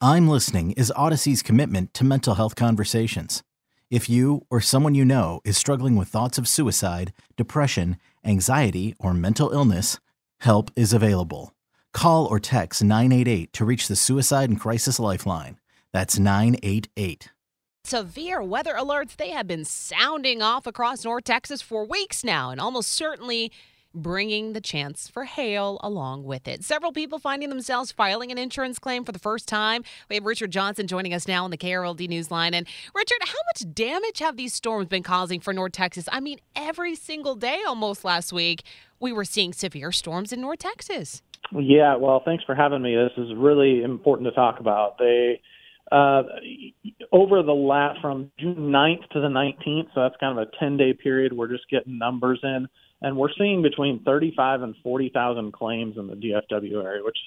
I'm listening is Odyssey's commitment to mental health conversations. If you or someone you know is struggling with thoughts of suicide, depression, anxiety, or mental illness, help is available. Call or text 988 to reach the Suicide and Crisis Lifeline. That's 988. Severe weather alerts, they have been sounding off across North Texas for weeks now, and almost certainly bringing the chance for hail along with it. Several people finding themselves filing an insurance claim for the first time. We have Richard Johnson joining us now on the KRLD Newsline. And Richard, how much damage have these storms been causing for North Texas? I mean, every single day almost last week, we were seeing severe storms in North Texas. Yeah, well, thanks for having me. This is really important to talk about. They uh, over the last from June 9th to the 19th, so that's kind of a 10 day period. We're just getting numbers in, and we're seeing between 35 and 40,000 claims in the DFW area, which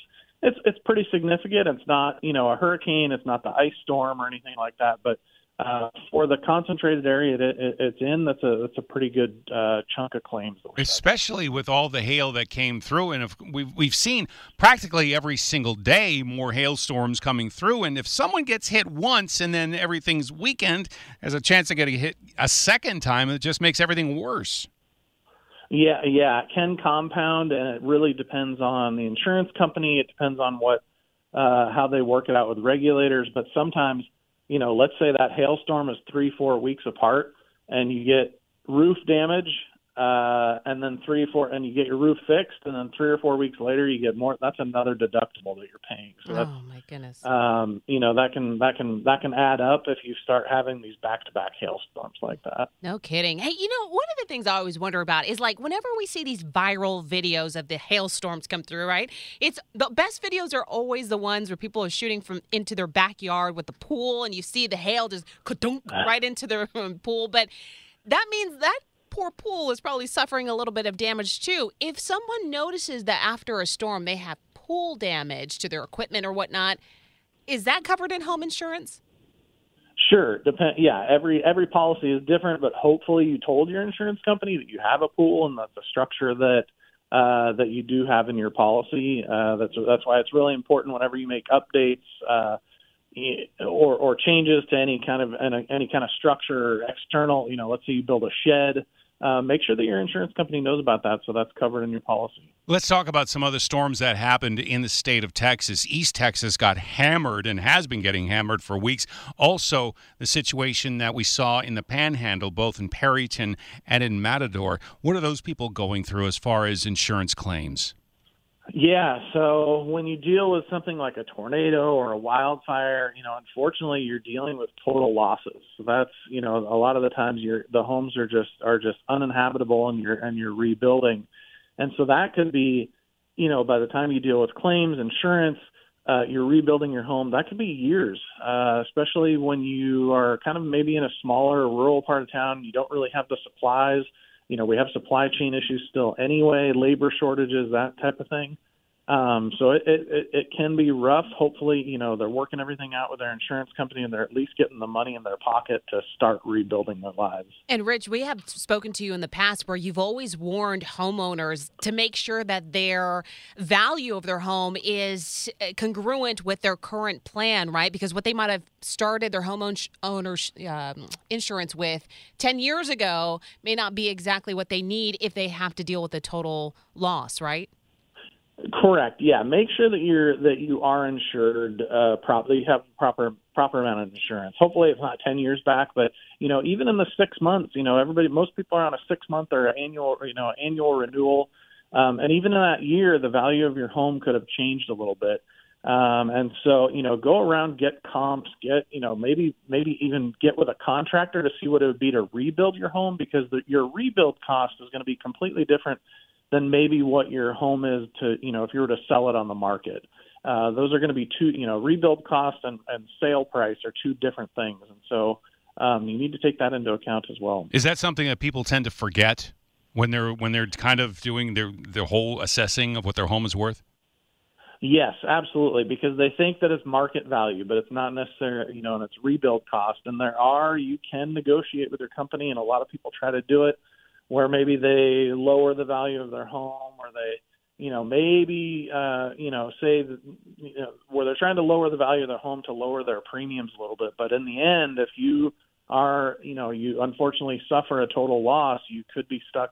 it's it's pretty significant. It's not you know a hurricane, it's not the ice storm or anything like that, but uh, for the concentrated area it, it's in, that's a that's a pretty good uh, chunk of claims. Especially with all the hail that came through, and if we've we've seen practically every single day more hailstorms coming through, and if someone gets hit once and then everything's weakened, there's a chance of getting hit a second time, it just makes everything worse. Yeah, yeah, it can compound, and it really depends on the insurance company. It depends on what uh, how they work it out with regulators, but sometimes you know, let's say that hailstorm is three, four weeks apart, and you get roof damage, uh, and then three or four, and you get your roof fixed, and then three or four weeks later, you get more. That's another deductible that you're paying. So that's, oh my goodness. Um, you know that can that can that can add up if you start having these back-to-back hailstorms like that. No kidding. Hey, you know one of the things I always wonder about is like whenever we see these viral videos of the hailstorms come through, right? It's the best videos are always the ones where people are shooting from into their backyard with the pool, and you see the hail just right into their pool, but that means that poor pool is probably suffering a little bit of damage too. If someone notices that after a storm they have pool damage to their equipment or whatnot, is that covered in home insurance? Sure. Depend. Yeah. Every every policy is different, but hopefully you told your insurance company that you have a pool and that's a structure that uh, that you do have in your policy. Uh, that's that's why it's really important whenever you make updates. Uh, or, or changes to any kind of any kind of structure external you know let's say you build a shed uh, make sure that your insurance company knows about that so that's covered in your policy. Let's talk about some other storms that happened in the state of Texas. East Texas got hammered and has been getting hammered for weeks. Also, the situation that we saw in the panhandle, both in Perryton and in Matador. What are those people going through as far as insurance claims? Yeah, so when you deal with something like a tornado or a wildfire, you know, unfortunately you're dealing with total losses. So that's, you know, a lot of the times your the homes are just are just uninhabitable and you're and you're rebuilding. And so that could be, you know, by the time you deal with claims, insurance, uh, you're rebuilding your home, that could be years, uh, especially when you are kind of maybe in a smaller rural part of town, you don't really have the supplies you know, we have supply chain issues still anyway, labor shortages, that type of thing. Um, so it, it, it can be rough. Hopefully, you know, they're working everything out with their insurance company and they're at least getting the money in their pocket to start rebuilding their lives. And Rich, we have spoken to you in the past where you've always warned homeowners to make sure that their value of their home is uh, congruent with their current plan, right? Because what they might have started their homeowner um, insurance with 10 years ago may not be exactly what they need if they have to deal with a total loss, right? Correct. Yeah. Make sure that you're that you are insured uh, properly. You have proper proper amount of insurance. Hopefully, it's not ten years back, but you know, even in the six months, you know, everybody, most people are on a six month or annual, you know, annual renewal, um, and even in that year, the value of your home could have changed a little bit. Um, and so, you know, go around, get comps, get, you know, maybe, maybe even get with a contractor to see what it would be to rebuild your home because the, your rebuild cost is going to be completely different than maybe what your home is to, you know, if you were to sell it on the market. uh, those are going to be two, you know, rebuild cost and, and sale price are two different things, and so um, you need to take that into account as well. Is that something that people tend to forget when they're when they're kind of doing their their whole assessing of what their home is worth? Yes, absolutely, because they think that it's market value, but it's not necessarily, you know, and it's rebuild cost. And there are, you can negotiate with your company, and a lot of people try to do it where maybe they lower the value of their home or they, you know, maybe, uh, you know, say, that, you know, where they're trying to lower the value of their home to lower their premiums a little bit. But in the end, if you are, you know, you unfortunately suffer a total loss, you could be stuck